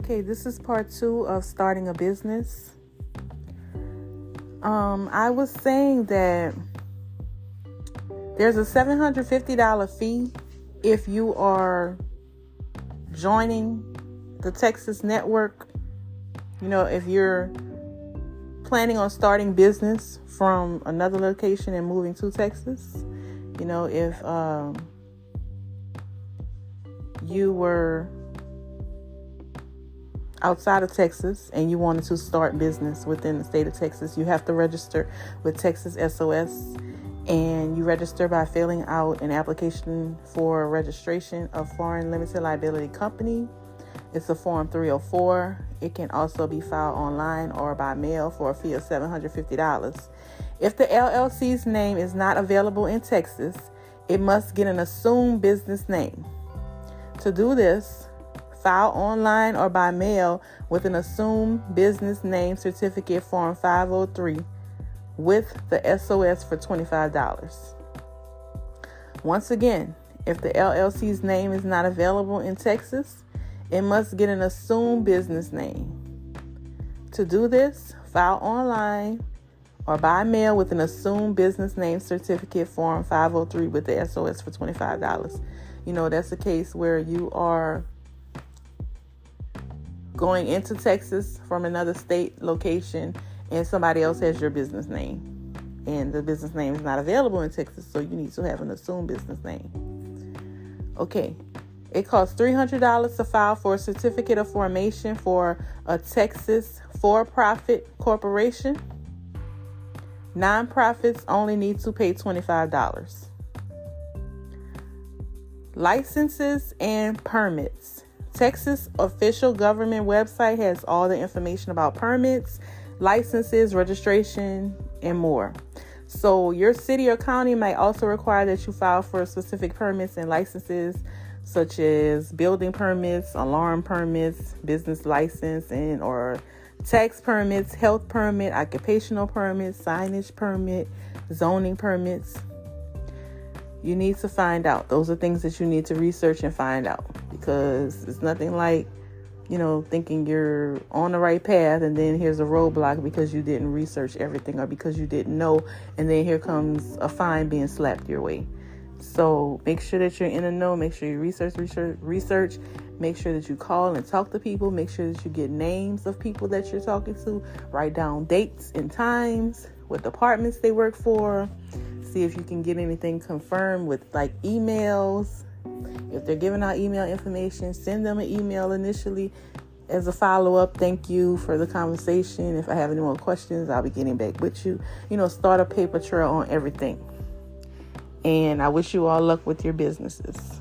Okay, this is part two of starting a business. Um, I was saying that there's a $750 fee if you are joining the Texas network. You know, if you're planning on starting business from another location and moving to Texas, you know, if um, you were outside of Texas and you wanted to start business within the state of Texas, you have to register with Texas SOS and you register by filling out an application for registration of foreign limited liability company. It's a form 304. It can also be filed online or by mail for a fee of $750. If the LLC's name is not available in Texas, it must get an assumed business name. To do this, file online or by mail with an assumed business name certificate form 503 with the SOS for $25. Once again, if the LLC's name is not available in Texas, it must get an assumed business name. To do this, file online or by mail with an assumed business name certificate form 503 with the SOS for $25. You know, that's a case where you are going into Texas from another state location and somebody else has your business name. And the business name is not available in Texas, so you need to have an assumed business name. Okay, it costs $300 to file for a certificate of formation for a Texas for profit corporation. Nonprofits only need to pay $25. Licenses and permits. Texas official government website has all the information about permits, licenses, registration, and more. So, your city or county might also require that you file for specific permits and licenses, such as building permits, alarm permits, business license, and or tax permits, health permit, occupational permits, signage permit, zoning permits. You need to find out. Those are things that you need to research and find out because it's nothing like, you know, thinking you're on the right path and then here's a roadblock because you didn't research everything or because you didn't know, and then here comes a fine being slapped your way. So make sure that you're in the know. Make sure you research, research, research. Make sure that you call and talk to people. Make sure that you get names of people that you're talking to. Write down dates and times, what departments they work for. See if you can get anything confirmed with like emails. If they're giving out email information, send them an email initially as a follow up. Thank you for the conversation. If I have any more questions, I'll be getting back with you. You know, start a paper trail on everything. And I wish you all luck with your businesses.